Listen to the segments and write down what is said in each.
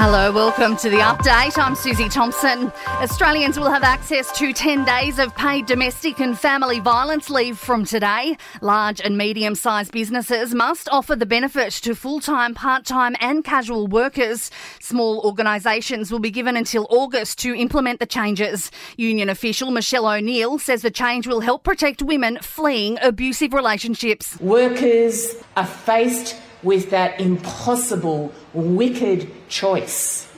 Hello, welcome to the update. I'm Susie Thompson. Australians will have access to 10 days of paid domestic and family violence leave from today. Large and medium sized businesses must offer the benefit to full time, part time, and casual workers. Small organisations will be given until August to implement the changes. Union official Michele O'Neil says the change will help protect women fleeing abusive relationships. Workers are faced with that impossible, wicked choice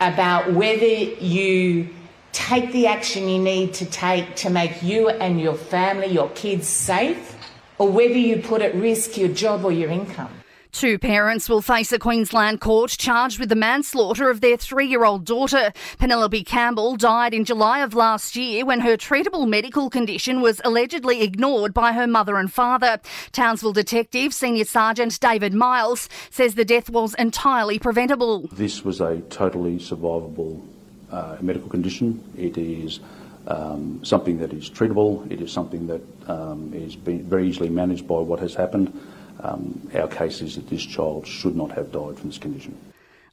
about whether you take the action you need to take to make you and your family, your kids safe, or whether you put at risk your job or your income. Two parents will face a Queensland court charged with the manslaughter of their three year old daughter. Penelope Campbell died in July of last year when her treatable medical condition was allegedly ignored by her mother and father. Townsville Detective Senior Sergeant David Miles says the death was entirely preventable. This was a totally survivable uh, medical condition. It is um, something that is treatable, it is something that um, is very easily managed by what has happened. Um, our case is that this child should not have died from this condition.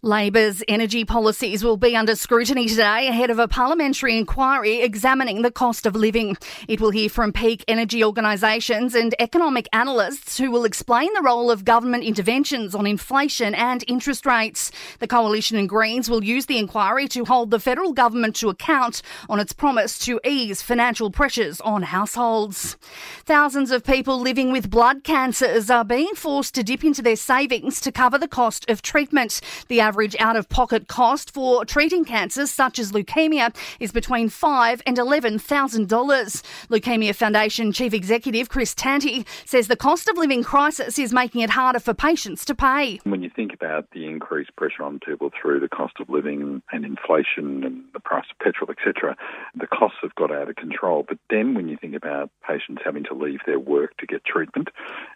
Labor's energy policies will be under scrutiny today ahead of a parliamentary inquiry examining the cost of living. It will hear from peak energy organisations and economic analysts who will explain the role of government interventions on inflation and interest rates. The Coalition and Greens will use the inquiry to hold the federal government to account on its promise to ease financial pressures on households. Thousands of people living with blood cancers are being forced to dip into their savings to cover the cost of treatment. The average out of pocket cost for treating cancers such as leukemia is between five and eleven thousand dollars. Leukemia Foundation Chief Executive Chris Tanti says the cost of living crisis is making it harder for patients to pay. When you think about the increased pressure on people through the cost of living and inflation and the price of petrol, etc., the costs have got out of control. But then when you think about patients having to leave their work to get treatment,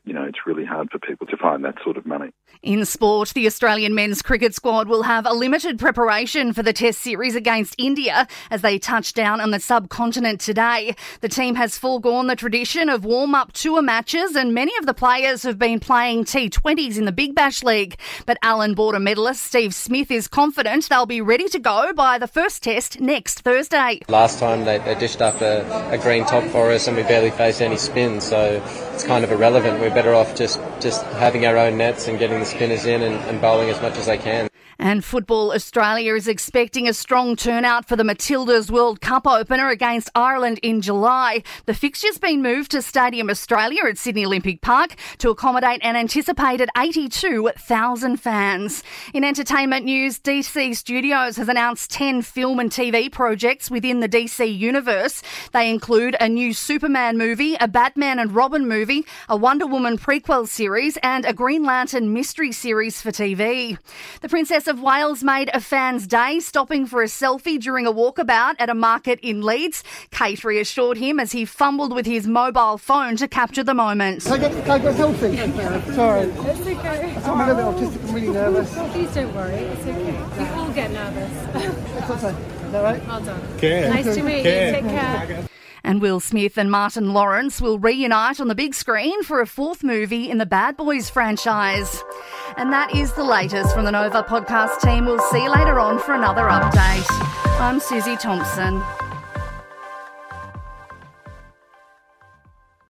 you know, it's really hard for people to find that sort of money. In sport, the Australian men's cricket squad will have a limited preparation for the Test series against India as they touch down on the subcontinent today. The team has foregone the tradition of warm up tour matches, and many of the players have been playing T20s in the Big Bash League. But Allan Border medalist Steve Smith is confident they'll be ready to go by the first test next Thursday. Last time they, they dished up a, a green top for us and we barely faced any spin, so it's kind of irrelevant. We're better off just, just having our own nets and getting the spinners in and, and bowling as much as they can. And Football Australia is expecting a strong turnout for the Matildas World Cup opener against Ireland in July. The fixture's been moved to Stadium Australia at Sydney Olympic Park to accommodate an anticipated 82,000 fans. In entertainment news, DC Studios has announced 10 film and TV projects within the DC universe. They include a new Superman movie, a Batman and Robin movie, a Wonder Woman prequel series, and a Green Lantern mystery series for TV. The Princess of Wales made a fan's day, stopping for a selfie during a walkabout at a market in Leeds. Kate reassured him as he fumbled with his mobile phone to capture the moment. Can I get, can I get a selfie? Sorry. It's okay. I'm a little bit autistic, I'm really nervous. Please don't worry, it's okay. We all get nervous. It's okay. Is that right? well done. Nice to meet you. Take care. And Will Smith and Martin Lawrence will reunite on the big screen for a fourth movie in the Bad Boys franchise. And that is the latest from the Nova podcast team. We'll see you later on for another update. I'm Susie Thompson.